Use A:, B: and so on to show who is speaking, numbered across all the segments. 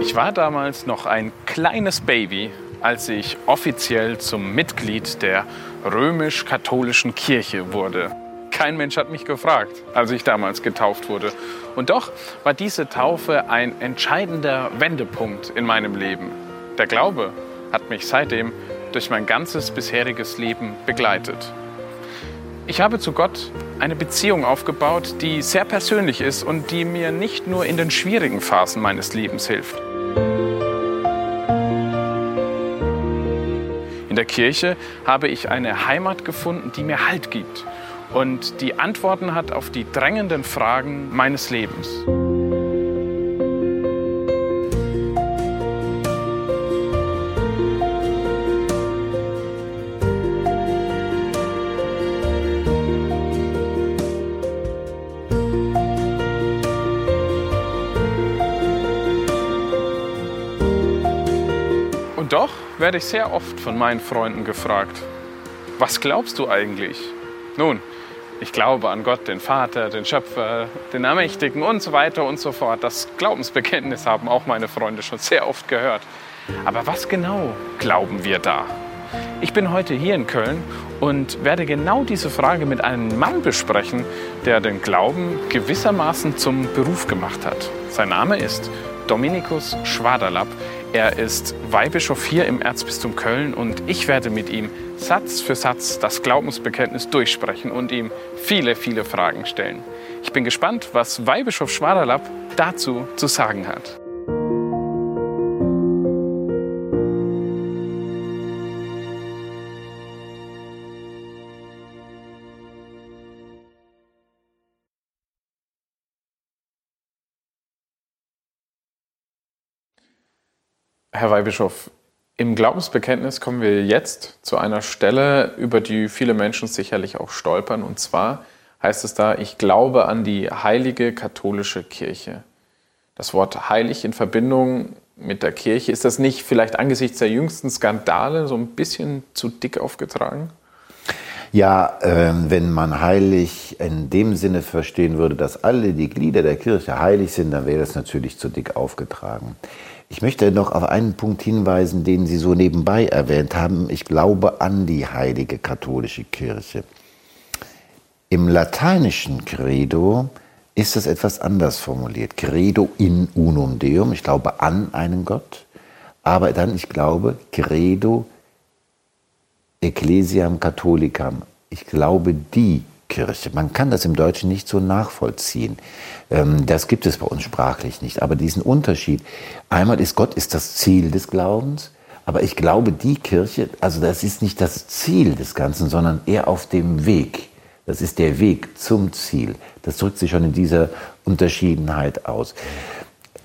A: Ich war damals noch ein kleines Baby, als ich offiziell zum Mitglied der römisch-katholischen Kirche wurde. Kein Mensch hat mich gefragt, als ich damals getauft wurde. Und doch war diese Taufe ein entscheidender Wendepunkt in meinem Leben. Der Glaube hat mich seitdem durch mein ganzes bisheriges Leben begleitet. Ich habe zu Gott eine Beziehung aufgebaut, die sehr persönlich ist und die mir nicht nur in den schwierigen Phasen meines Lebens hilft. In der Kirche habe ich eine Heimat gefunden, die mir Halt gibt und die Antworten hat auf die drängenden Fragen meines Lebens. Werde ich sehr oft von meinen Freunden gefragt, was glaubst du eigentlich? Nun, ich glaube an Gott, den Vater, den Schöpfer, den Ermächtigen und so weiter und so fort. Das Glaubensbekenntnis haben auch meine Freunde schon sehr oft gehört. Aber was genau glauben wir da? Ich bin heute hier in Köln und werde genau diese Frage mit einem Mann besprechen, der den Glauben gewissermaßen zum Beruf gemacht hat. Sein Name ist Dominikus Schwaderlapp. Er ist Weihbischof hier im Erzbistum Köln und ich werde mit ihm Satz für Satz das Glaubensbekenntnis durchsprechen und ihm viele, viele Fragen stellen. Ich bin gespannt, was Weihbischof Schwaderlapp dazu zu sagen hat. Herr Weihbischof, im Glaubensbekenntnis kommen wir jetzt zu einer Stelle, über die viele Menschen sicherlich auch stolpern. Und zwar heißt es da, ich glaube an die heilige katholische Kirche. Das Wort heilig in Verbindung mit der Kirche, ist das nicht vielleicht angesichts der jüngsten Skandale so ein bisschen zu dick aufgetragen?
B: Ja, äh, wenn man heilig in dem Sinne verstehen würde, dass alle die Glieder der Kirche heilig sind, dann wäre das natürlich zu dick aufgetragen. Ich möchte noch auf einen Punkt hinweisen, den Sie so nebenbei erwähnt haben. Ich glaube an die heilige katholische Kirche. Im lateinischen Credo ist es etwas anders formuliert. Credo in unum Deum, ich glaube an einen Gott, aber dann ich glaube Credo Ecclesiam Catholicam, ich glaube die Kirche. Man kann das im Deutschen nicht so nachvollziehen. Ähm, das gibt es bei uns sprachlich nicht. Aber diesen Unterschied, einmal ist Gott ist das Ziel des Glaubens, aber ich glaube, die Kirche, also das ist nicht das Ziel des Ganzen, sondern eher auf dem Weg. Das ist der Weg zum Ziel. Das drückt sich schon in dieser Unterschiedenheit aus.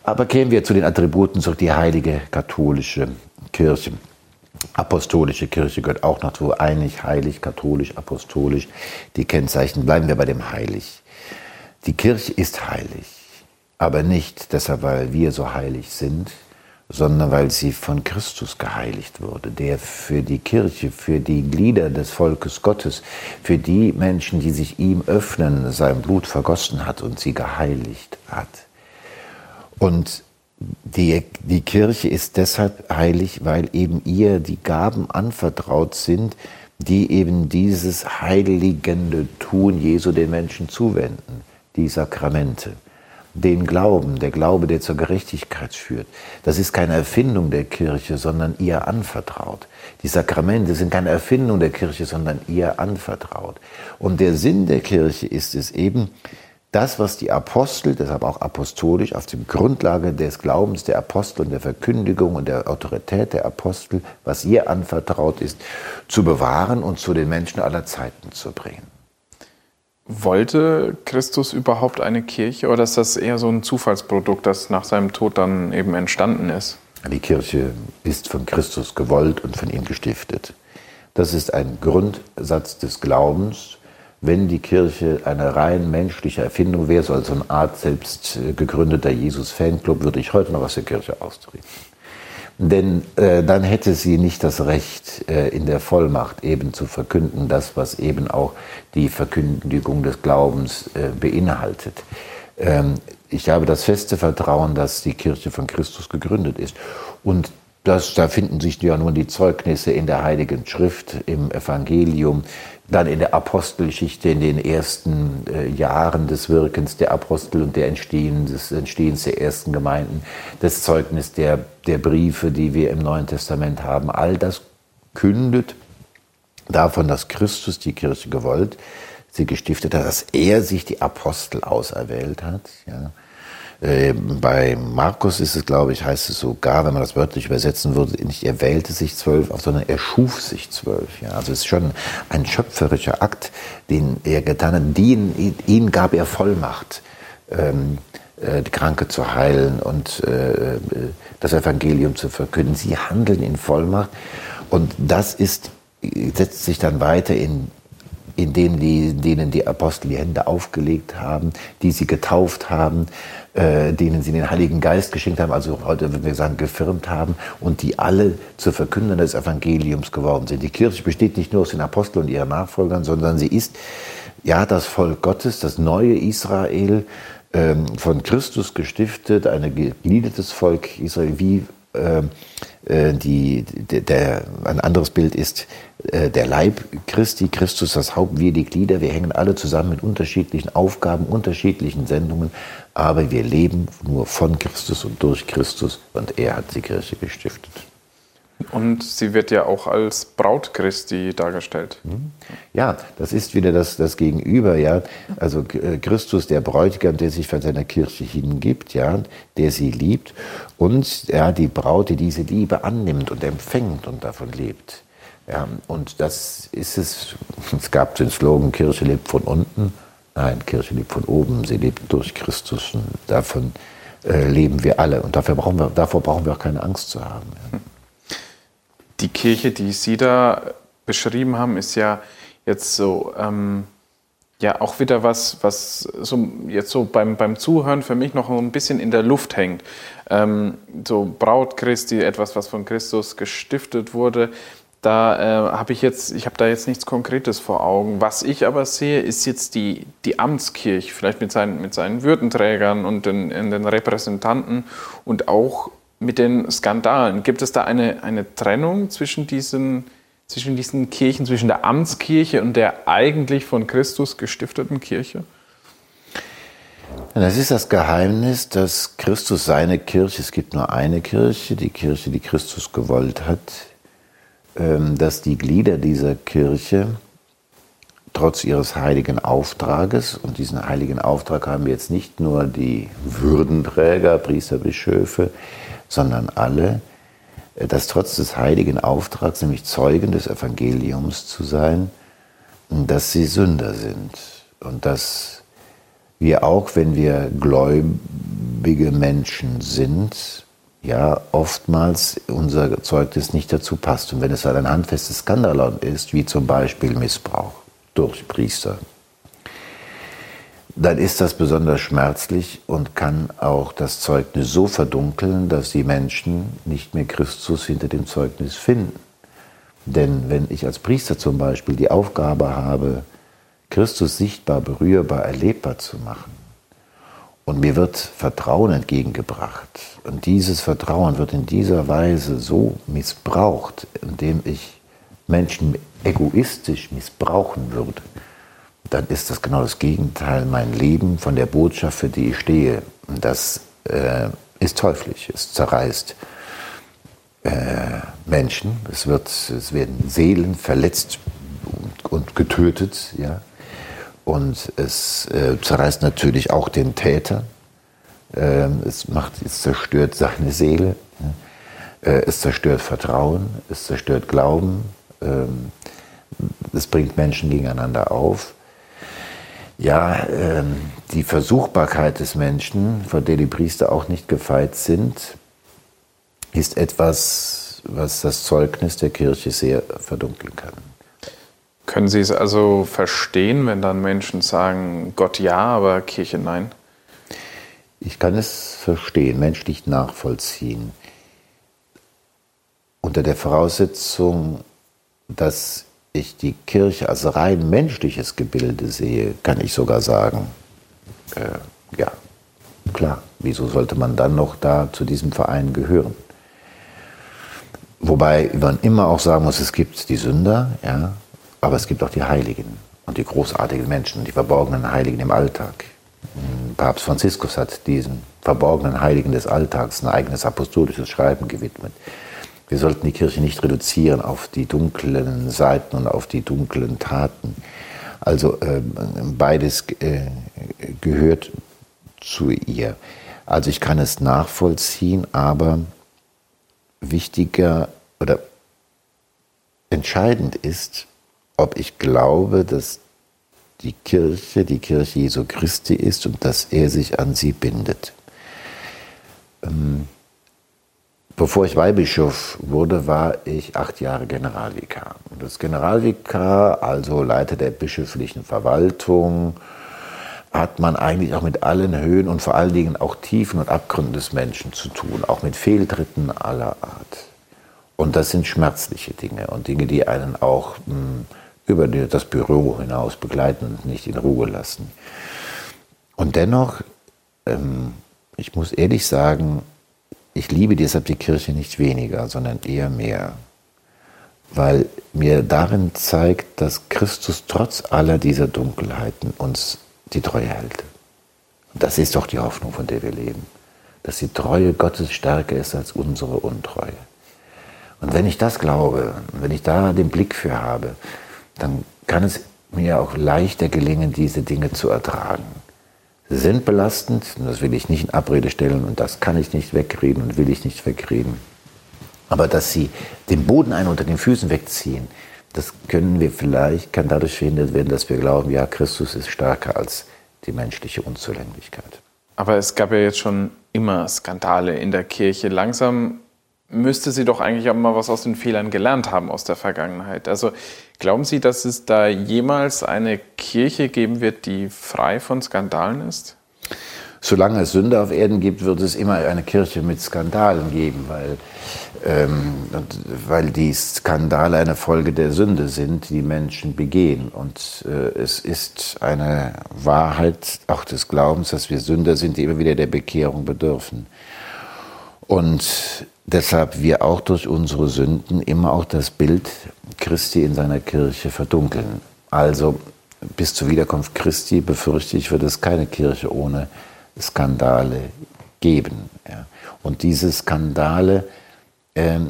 B: Aber kämen wir zu den Attributen zurück, die heilige katholische Kirche. Apostolische Kirche gehört auch noch zu einig, heilig, katholisch, apostolisch. Die Kennzeichen bleiben wir bei dem heilig. Die Kirche ist heilig, aber nicht deshalb, weil wir so heilig sind, sondern weil sie von Christus geheiligt wurde, der für die Kirche, für die Glieder des Volkes Gottes, für die Menschen, die sich ihm öffnen, sein Blut vergossen hat und sie geheiligt hat. Und die, die Kirche ist deshalb heilig, weil eben ihr die Gaben anvertraut sind, die eben dieses heiligende Tun Jesu den Menschen zuwenden, die Sakramente, den Glauben, der Glaube, der zur Gerechtigkeit führt. Das ist keine Erfindung der Kirche, sondern ihr anvertraut. Die Sakramente sind keine Erfindung der Kirche, sondern ihr anvertraut. Und der Sinn der Kirche ist es eben, das, was die Apostel, deshalb auch apostolisch, auf der Grundlage des Glaubens der Apostel und der Verkündigung und der Autorität der Apostel, was ihr anvertraut ist, zu bewahren und zu den Menschen aller Zeiten zu bringen.
A: Wollte Christus überhaupt eine Kirche oder ist das eher so ein Zufallsprodukt, das nach seinem Tod dann eben entstanden ist?
B: Die Kirche ist von Christus gewollt und von ihm gestiftet. Das ist ein Grundsatz des Glaubens, wenn die Kirche eine rein menschliche Erfindung wäre, so als eine Art selbst äh, gegründeter Jesus-Fanclub, würde ich heute noch aus der Kirche austreten. Denn äh, dann hätte sie nicht das Recht, äh, in der Vollmacht eben zu verkünden, das, was eben auch die Verkündigung des Glaubens äh, beinhaltet. Ähm, ich habe das feste Vertrauen, dass die Kirche von Christus gegründet ist. Und das, da finden sich ja nun die Zeugnisse in der Heiligen Schrift, im Evangelium, dann in der Apostelgeschichte, in den ersten äh, Jahren des Wirkens der Apostel und der Entstehen, des Entstehens der ersten Gemeinden, das Zeugnis der, der Briefe, die wir im Neuen Testament haben. All das kündet davon, dass Christus die Kirche gewollt, sie gestiftet hat, dass er sich die Apostel auserwählt hat. Ja äh, bei Markus ist es, glaube ich, heißt es sogar, wenn man das wörtlich übersetzen würde, nicht er wählte sich zwölf, sondern er schuf sich zwölf. Ja, also es ist schon ein schöpferischer Akt, den er getan hat. Den, ihn gab er Vollmacht, ähm, äh, die Kranke zu heilen und äh, das Evangelium zu verkünden. Sie handeln in Vollmacht und das ist, setzt sich dann weiter in in denen die, denen die Apostel die Hände aufgelegt haben, die sie getauft haben, äh, denen sie den Heiligen Geist geschenkt haben, also heute würden wir sagen gefirmt haben und die alle zu Verkündern des Evangeliums geworden sind. Die Kirche besteht nicht nur aus den Aposteln und ihren Nachfolgern, sondern sie ist ja das Volk Gottes, das neue Israel, ähm, von Christus gestiftet, ein gegliedertes Volk Israel, wie die, der, ein anderes Bild ist äh, der Leib Christi, Christus das Haupt, wir die Glieder, wir hängen alle zusammen mit unterschiedlichen Aufgaben, unterschiedlichen Sendungen, aber wir leben nur von Christus und durch Christus und er hat die Kirche gestiftet.
A: Und sie wird ja auch als Braut Christi dargestellt. Mhm.
B: Ja, das ist wieder das, das Gegenüber, ja. Also äh, Christus, der Bräutigam, der sich von seiner Kirche hingibt, ja, der sie liebt. Und ja, die Braut, die diese Liebe annimmt und empfängt und davon lebt. Ja, und das ist es. Es gab den Slogan, Kirche lebt von unten. Nein, Kirche lebt von oben. Sie lebt durch Christus. Und davon äh, leben wir alle. Und dafür brauchen wir, davor brauchen wir auch keine Angst zu haben. Ja.
A: Die Kirche, die Sie da beschrieben haben, ist ja jetzt so, ähm, ja auch wieder was, was so jetzt so beim, beim Zuhören für mich noch ein bisschen in der Luft hängt. Ähm, so Braut Christi, etwas, was von Christus gestiftet wurde. Da äh, habe ich jetzt, ich habe da jetzt nichts Konkretes vor Augen. Was ich aber sehe, ist jetzt die, die Amtskirche, vielleicht mit seinen, mit seinen Würdenträgern und den, den Repräsentanten und auch mit den Skandalen. Gibt es da eine, eine Trennung zwischen diesen, zwischen diesen Kirchen, zwischen der Amtskirche und der eigentlich von Christus gestifteten Kirche?
B: Das ist das Geheimnis, dass Christus seine Kirche, es gibt nur eine Kirche, die Kirche, die Christus gewollt hat, ähm, dass die Glieder dieser Kirche trotz ihres heiligen Auftrages, und diesen heiligen Auftrag haben jetzt nicht nur die Würdenträger, Priester, Bischöfe, sondern alle, äh, dass trotz des heiligen Auftrags, nämlich Zeugen des Evangeliums zu sein, dass sie Sünder sind und dass wir auch, wenn wir gläubige Menschen sind, ja oftmals unser Zeugnis nicht dazu passt. Und wenn es halt ein handfestes Skandalon ist, wie zum Beispiel Missbrauch durch Priester, dann ist das besonders schmerzlich und kann auch das Zeugnis so verdunkeln, dass die Menschen nicht mehr Christus hinter dem Zeugnis finden. Denn wenn ich als Priester zum Beispiel die Aufgabe habe, Christus sichtbar, berührbar, erlebbar zu machen, und mir wird Vertrauen entgegengebracht. Und dieses Vertrauen wird in dieser Weise so missbraucht, indem ich Menschen egoistisch missbrauchen würde, dann ist das genau das Gegenteil, mein Leben von der Botschaft, für die ich stehe. Und das äh, ist teuflisch, es zerreißt äh, Menschen, es, wird, es werden Seelen verletzt und, und getötet, ja. Und es äh, zerreißt natürlich auch den Täter. Ähm, es, macht, es zerstört seine Seele. Äh, es zerstört Vertrauen. Es zerstört Glauben. Ähm, es bringt Menschen gegeneinander auf. Ja, ähm, die Versuchbarkeit des Menschen, vor der die Priester auch nicht gefeit sind, ist etwas, was das Zeugnis der Kirche sehr verdunkeln kann.
A: Können Sie es also verstehen, wenn dann Menschen sagen, Gott ja, aber Kirche nein?
B: Ich kann es verstehen, menschlich nachvollziehen. Unter der Voraussetzung, dass ich die Kirche als rein menschliches Gebilde sehe, kann ich sogar sagen, äh, ja, Klar, wieso sollte man dann noch da zu diesem Verein gehören? Wobei man immer auch sagen muss, es gibt die Sünder, ja, aber es gibt auch die Heiligen und die großartigen Menschen, die verborgenen Heiligen im Alltag. Papst Franziskus hat diesen verborgenen Heiligen des Alltags ein eigenes apostolisches Schreiben gewidmet. Wir sollten die Kirche nicht reduzieren auf die dunklen Seiten und auf die dunklen Taten. Also äh, beides äh, gehört zu ihr. Also ich kann es nachvollziehen, aber wichtiger oder entscheidend ist, ob ich glaube, dass die Kirche die Kirche Jesu Christi ist und dass er sich an sie bindet. Ähm, bevor ich Weihbischof wurde, war ich acht Jahre Generalvikar. Und das Generalvikar, also Leiter der bischöflichen Verwaltung, hat man eigentlich auch mit allen Höhen und vor allen Dingen auch Tiefen und Abgründen des Menschen zu tun, auch mit Fehltritten aller Art. Und das sind schmerzliche Dinge und Dinge, die einen auch mh, hm, über das Büro hinaus begleiten und nicht in Ruhe lassen. Und dennoch, ähm, ich muss ehrlich sagen, ich liebe deshalb die Kirche nicht weniger, sondern eher mehr, weil mir darin zeigt, dass Christus trotz aller dieser Dunkelheiten uns die Treue hält. Und das ist doch die Hoffnung, von der wir leben, dass die Treue Gottes stärker ist als unsere Untreue. Und wenn ich das glaube, wenn ich da den Blick für habe, dann kann es mir auch leichter gelingen, diese Dinge zu ertragen. Sind belastend, das will ich nicht in Abrede stellen und das kann ich nicht wegreden und will ich nicht wegreden. Aber dass sie den Boden ein unter den Füßen wegziehen, das können wir vielleicht, kann dadurch verhindert werden, dass wir glauben, ja, Christus ist stärker als die menschliche Unzulänglichkeit.
A: Aber es gab ja jetzt schon immer Skandale in der Kirche. Langsam müsste sie doch eigentlich auch mal was aus den Fehlern gelernt haben aus der Vergangenheit. Also glauben Sie, dass es da jemals eine Kirche geben wird, die frei von Skandalen ist?
B: Solange es Sünde auf Erden gibt, wird es immer eine Kirche mit Skandalen geben, weil, ähm, weil die Skandale eine Folge der Sünde sind, die Menschen begehen. Und äh, es ist eine Wahrheit auch des Glaubens, dass wir Sünder sind, die immer wieder der Bekehrung bedürfen. Und deshalb wir auch durch unsere Sünden immer auch das Bild Christi in seiner Kirche verdunkeln. Also bis zur Wiederkunft Christi befürchte ich, wird es keine Kirche ohne Skandale geben. Ja. Und diese Skandale ähm,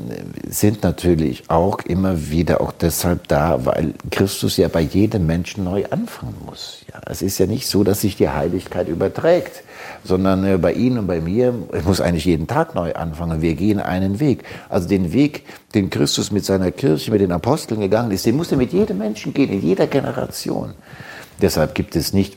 B: sind natürlich auch immer wieder auch deshalb da, weil Christus ja bei jedem Menschen neu anfangen muss. Ja, es ist ja nicht so, dass sich die Heiligkeit überträgt, sondern äh, bei Ihnen und bei mir muss eigentlich jeden Tag neu anfangen. Wir gehen einen Weg. Also den Weg, den Christus mit seiner Kirche, mit den Aposteln gegangen ist, den muss er mit jedem Menschen gehen, in jeder Generation. Deshalb gibt es nicht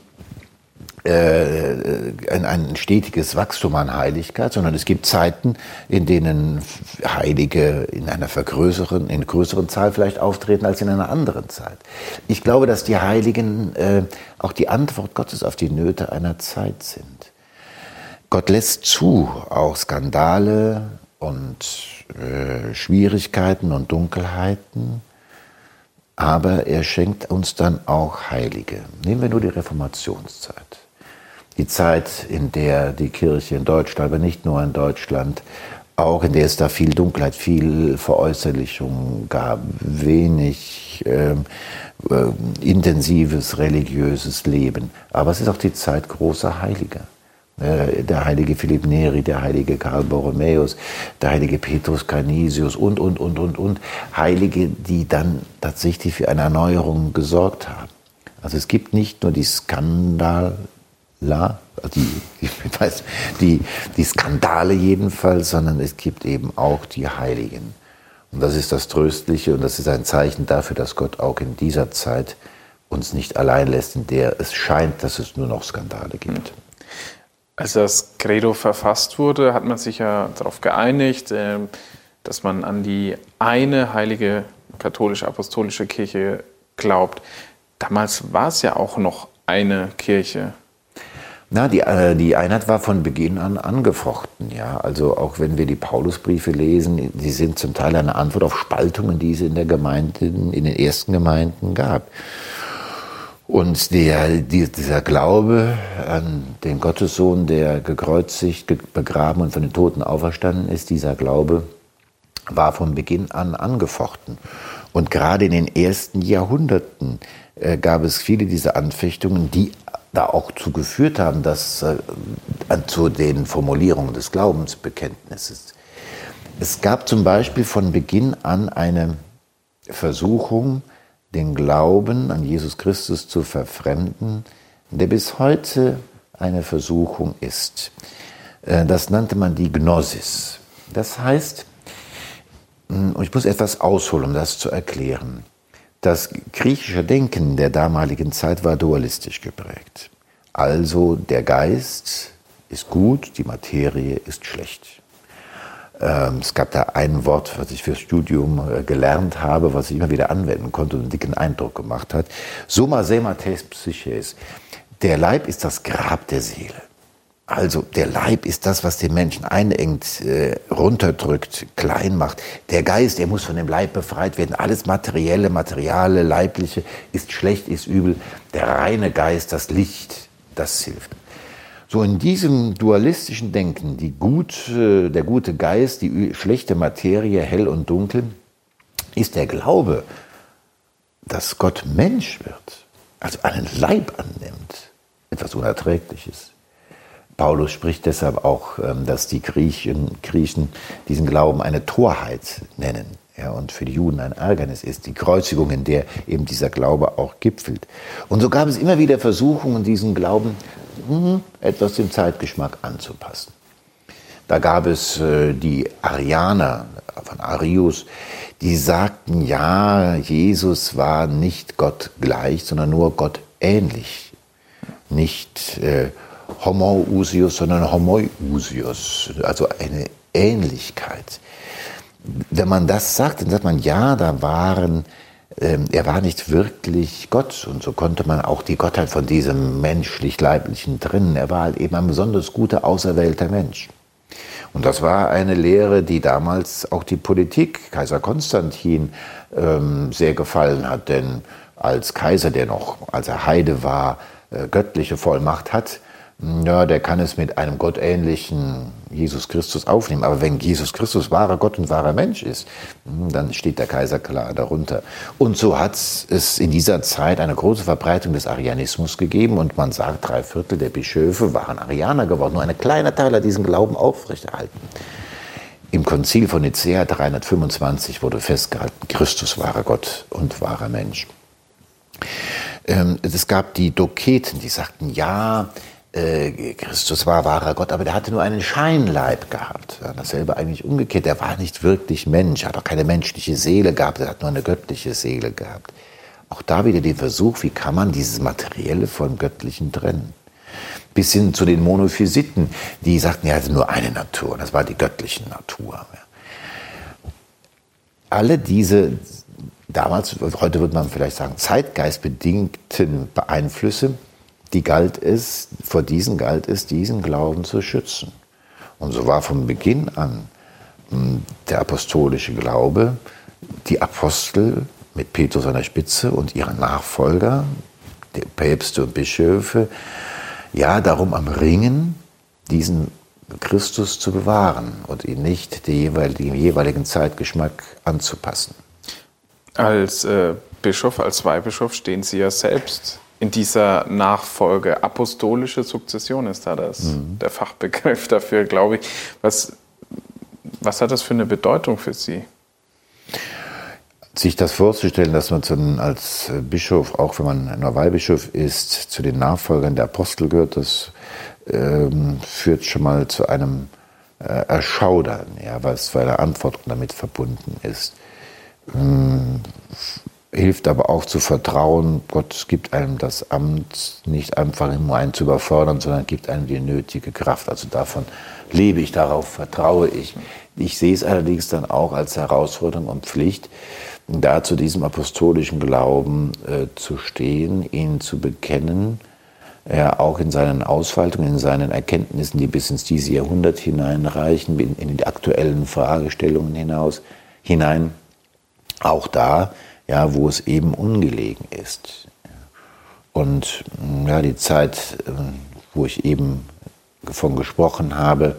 B: ein, ein stetiges Wachstum an Heiligkeit, sondern es gibt Zeiten, in denen Heilige in einer vergrößeren, in größeren Zahl vielleicht auftreten als in einer anderen Zeit. Ich glaube, dass die Heiligen äh, auch die Antwort Gottes auf die Nöte einer Zeit sind. Gott lässt zu, auch Skandale und äh, Schwierigkeiten und Dunkelheiten, aber er schenkt uns dann auch Heilige. Nehmen wir nur die Reformationszeit die Zeit, in der die Kirche in Deutschland, aber nicht nur in Deutschland, auch in der es da viel Dunkelheit, viel Veräußerlichung gab, wenig ähm, äh, intensives religiöses Leben. Aber es ist auch die Zeit großer Heiliger. Äh, der heilige Philipp Neri, der heilige Karl Borromäus, der heilige Petrus Canisius und, und, und, und, und. Heilige, die dann tatsächlich für eine Erneuerung gesorgt haben. Also es gibt nicht nur die Skandal, La, die, ich weiß, die, die Skandale jedenfalls, sondern es gibt eben auch die Heiligen. Und das ist das Tröstliche und das ist ein Zeichen dafür, dass Gott auch in dieser Zeit uns nicht allein lässt, in der es scheint, dass es nur noch Skandale gibt.
A: Als das Credo verfasst wurde, hat man sich ja darauf geeinigt, äh, dass man an die eine heilige katholische apostolische Kirche glaubt. Damals war es ja auch noch eine Kirche.
B: Na, die, äh, die Einheit war von Beginn an angefochten. Ja? Also auch wenn wir die Paulusbriefe lesen, die sind zum Teil eine Antwort auf Spaltungen, die es in, der Gemeinde, in den ersten Gemeinden gab. Und der, dieser Glaube an den Gottessohn, der gekreuzigt, begraben und von den Toten auferstanden ist, dieser Glaube war von Beginn an angefochten. Und gerade in den ersten Jahrhunderten äh, gab es viele dieser Anfechtungen, die da auch zugeführt haben, dass äh, zu den Formulierungen des Glaubensbekenntnisses. Es gab zum Beispiel von Beginn an eine Versuchung, den Glauben an Jesus Christus zu verfremden, der bis heute eine Versuchung ist. Äh, das nannte man die Gnosis. Das heißt, hm, und ich muss etwas ausholen, um das zu erklären. Das griechische Denken der damaligen Zeit war dualistisch geprägt. Also der Geist ist gut, die Materie ist schlecht. Ähm, es gab da ein Wort, was ich fürs Studium äh, gelernt habe, was ich immer wieder anwenden konnte und einen dicken Eindruck gemacht hat. Summa sema tes psyches. Der Leib ist das Grab der Seele. Also der Leib ist das, was den Menschen einengt, äh, runterdrückt, klein macht. Der Geist, der muss von dem Leib befreit werden. Alles materielle, materiale, leibliche ist schlecht, ist übel. Der reine Geist, das Licht, das hilft. So in diesem dualistischen Denken, die gut, äh, der gute Geist, die schlechte Materie, hell und dunkel, ist der Glaube, dass Gott Mensch wird, also einen Leib annimmt, etwas Unerträgliches. Paulus spricht deshalb auch, ähm, dass die Griechen, Griechen diesen Glauben eine Torheit nennen ja, und für die Juden ein Ärgernis ist, die Kreuzigung, in der eben dieser Glaube auch gipfelt. Und so gab es immer wieder Versuchungen, diesen Glauben mh, etwas dem Zeitgeschmack anzupassen. Da gab es äh, die Arianer von Arius, die sagten, ja, Jesus war nicht Gott gleich, sondern nur Gott ähnlich. Nicht äh, Homoousius, sondern Homoiousius, also eine Ähnlichkeit. Wenn man das sagt, dann sagt man, ja, da waren, ähm, er war nicht wirklich Gott und so konnte man auch die Gottheit von diesem menschlich-leiblichen trennen. Er war halt eben ein besonders guter, auserwählter Mensch. Und das war eine Lehre, die damals auch die Politik, Kaiser Konstantin, ähm, sehr gefallen hat. Denn als Kaiser, der noch, als er Heide war, äh, göttliche Vollmacht hat, ja, der kann es mit einem gottähnlichen Jesus Christus aufnehmen. Aber wenn Jesus Christus wahrer Gott und wahrer Mensch ist, hm, dann steht der Kaiser klar darunter. Und so hat es in dieser Zeit eine große Verbreitung des Arianismus gegeben. Und man sagt, drei Viertel der Bischöfe waren Arianer geworden. Nur ein kleiner Teil hat diesen Glauben aufrechterhalten. Im Konzil von Nicea 325 wurde festgehalten, Christus wahrer Gott und wahrer Mensch. Ähm, es gab die Doketen, die sagten, ja, Christus war wahrer Gott, aber der hatte nur einen Scheinleib gehabt. Ja, dasselbe eigentlich umgekehrt. Er war nicht wirklich Mensch, hat auch keine menschliche Seele gehabt, er hat nur eine göttliche Seele gehabt. Auch da wieder den Versuch, wie kann man dieses Materielle vom Göttlichen trennen? Bis hin zu den Monophysiten, die sagten, ja, ist nur eine Natur, das war die göttliche Natur. Alle diese damals, heute würde man vielleicht sagen, zeitgeistbedingten Beeinflüsse die galt es, vor diesen galt es, diesen Glauben zu schützen. Und so war von Beginn an hm, der apostolische Glaube, die Apostel mit Petrus an der Spitze und ihre Nachfolger, die Päpste und Bischöfe, ja, darum am Ringen, diesen Christus zu bewahren und ihn nicht dem jeweiligen Zeitgeschmack anzupassen.
A: Als äh, Bischof, als Weihbischof stehen Sie ja selbst in dieser Nachfolge. Apostolische Sukzession ist da das, mhm. der Fachbegriff dafür, glaube ich. Was, was hat das für eine Bedeutung für Sie?
B: Sich das vorzustellen, dass man zu, als Bischof, auch wenn man ein Weihbischof ist, zu den Nachfolgern der Apostel gehört, das ähm, führt schon mal zu einem äh, Erschaudern, ja, für eine Antwort damit verbunden ist. Ähm, hilft aber auch zu vertrauen, Gott gibt einem das Amt nicht einfach nur einen zu überfordern, sondern gibt einem die nötige Kraft. Also davon lebe ich, darauf vertraue ich. Ich sehe es allerdings dann auch als Herausforderung und Pflicht, da zu diesem apostolischen Glauben äh, zu stehen, ihn zu bekennen, ja, auch in seinen Ausfaltungen, in seinen Erkenntnissen, die bis ins diese Jahrhundert hineinreichen, in, in die aktuellen Fragestellungen hinaus, hinein, auch da ja, wo es eben ungelegen ist. Und ja, die Zeit, äh, wo ich eben von gesprochen habe,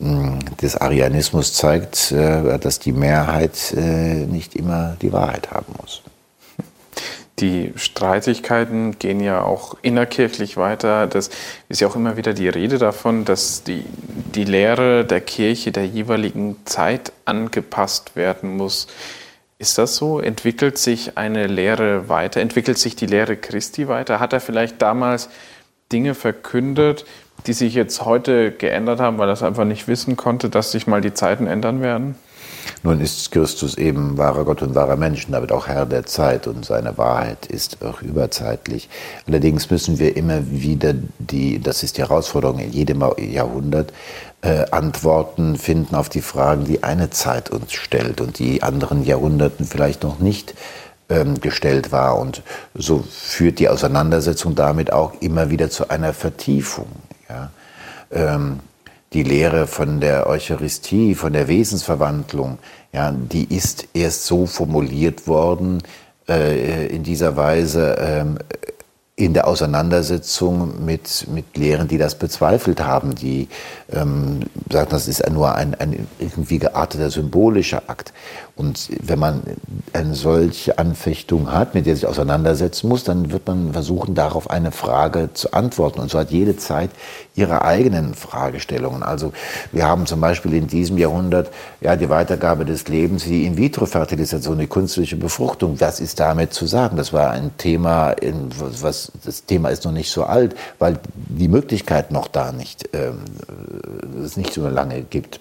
B: des Arianismus zeigt, äh, dass die Mehrheit äh, nicht immer die Wahrheit haben muss.
A: Die Streitigkeiten gehen ja auch innerkirchlich weiter. Das ist ja auch immer wieder die Rede davon, dass die, die Lehre der Kirche der jeweiligen Zeit angepasst werden muss. Ist das so? Entwickelt sich eine Lehre weiter? Entwickelt sich die Lehre Christi weiter? Hat er vielleicht damals Dinge verkündet, die sich jetzt heute geändert haben, weil er es einfach nicht wissen konnte, dass sich mal die Zeiten ändern werden?
B: Nun ist Christus eben wahrer Gott und wahrer Mensch, damit auch Herr der Zeit und seine Wahrheit ist auch überzeitlich. Allerdings müssen wir immer wieder die, das ist die Herausforderung in jedem Jahrhundert, äh, Antworten finden auf die Fragen, die eine Zeit uns stellt und die anderen Jahrhunderten vielleicht noch nicht ähm, gestellt war. Und so führt die Auseinandersetzung damit auch immer wieder zu einer Vertiefung. Ja? Ähm, die Lehre von der Eucharistie, von der Wesensverwandlung, ja, die ist erst so formuliert worden, äh, in dieser Weise, ähm, in der Auseinandersetzung mit, mit Lehren, die das bezweifelt haben, die ähm, sagen, das ist nur ein, ein irgendwie gearteter symbolischer Akt. Und wenn man eine solche Anfechtung hat, mit der sich auseinandersetzen muss, dann wird man versuchen, darauf eine Frage zu antworten. Und so hat jede Zeit ihre eigenen Fragestellungen. Also wir haben zum Beispiel in diesem Jahrhundert ja die Weitergabe des Lebens, die In-vitro-Fertilisation, die künstliche Befruchtung. Was ist damit zu sagen? Das war ein Thema, in, was das Thema ist noch nicht so alt, weil die Möglichkeit noch da nicht ähm, es nicht so lange gibt.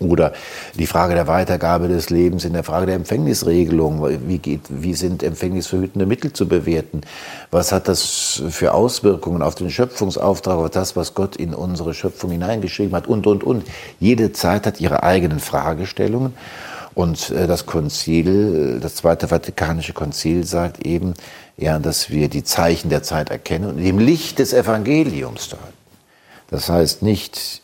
B: Oder die Frage der Weitergabe des Lebens in der Frage der Empfängnisregelung. Wie, geht, wie sind empfängnisverhütende Mittel zu bewerten? Was hat das für Auswirkungen auf den Schöpfungsauftrag, auf das, was Gott in unsere Schöpfung hineingeschrieben hat? Und, und, und. Jede Zeit hat ihre eigenen Fragestellungen. Und äh, das Konzil, das Zweite Vatikanische Konzil sagt eben, ja, dass wir die Zeichen der Zeit erkennen und im Licht des Evangeliums deuten. Das heißt nicht,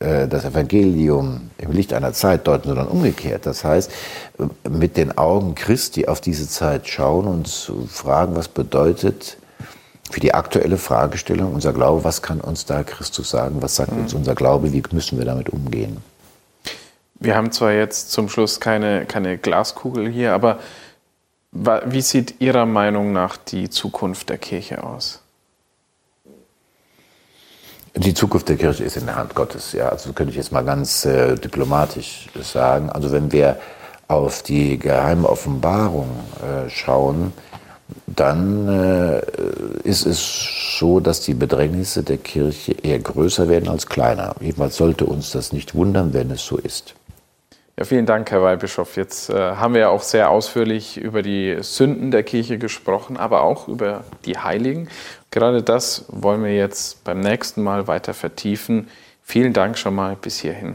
B: äh, das Evangelium im Licht einer Zeit deuten, sondern umgekehrt. Das heißt, mit den Augen Christi auf diese Zeit schauen und fragen, was bedeutet für die aktuelle Fragestellung unser Glaube, was kann uns da Christus sagen, was sagt uns mhm. unser Glaube, wie müssen wir damit umgehen?
A: Wir haben zwar jetzt zum Schluss keine, keine Glaskugel hier, aber wie sieht Ihrer Meinung nach die Zukunft der Kirche aus?
B: Die Zukunft der Kirche ist in der Hand Gottes, ja. Also könnte ich jetzt mal ganz äh, diplomatisch sagen. Also wenn wir auf die geheime Offenbarung äh, schauen, dann äh, ist es so, dass die Bedrängnisse der Kirche eher größer werden als kleiner. Jedenfalls sollte uns das nicht wundern, wenn es so ist.
A: Ja, vielen Dank, Herr Weihbischof. Jetzt äh, haben wir ja auch sehr ausführlich über die Sünden der Kirche gesprochen, aber auch über die Heiligen. Gerade das wollen wir jetzt beim nächsten Mal weiter vertiefen. Vielen Dank schon mal bis hierhin.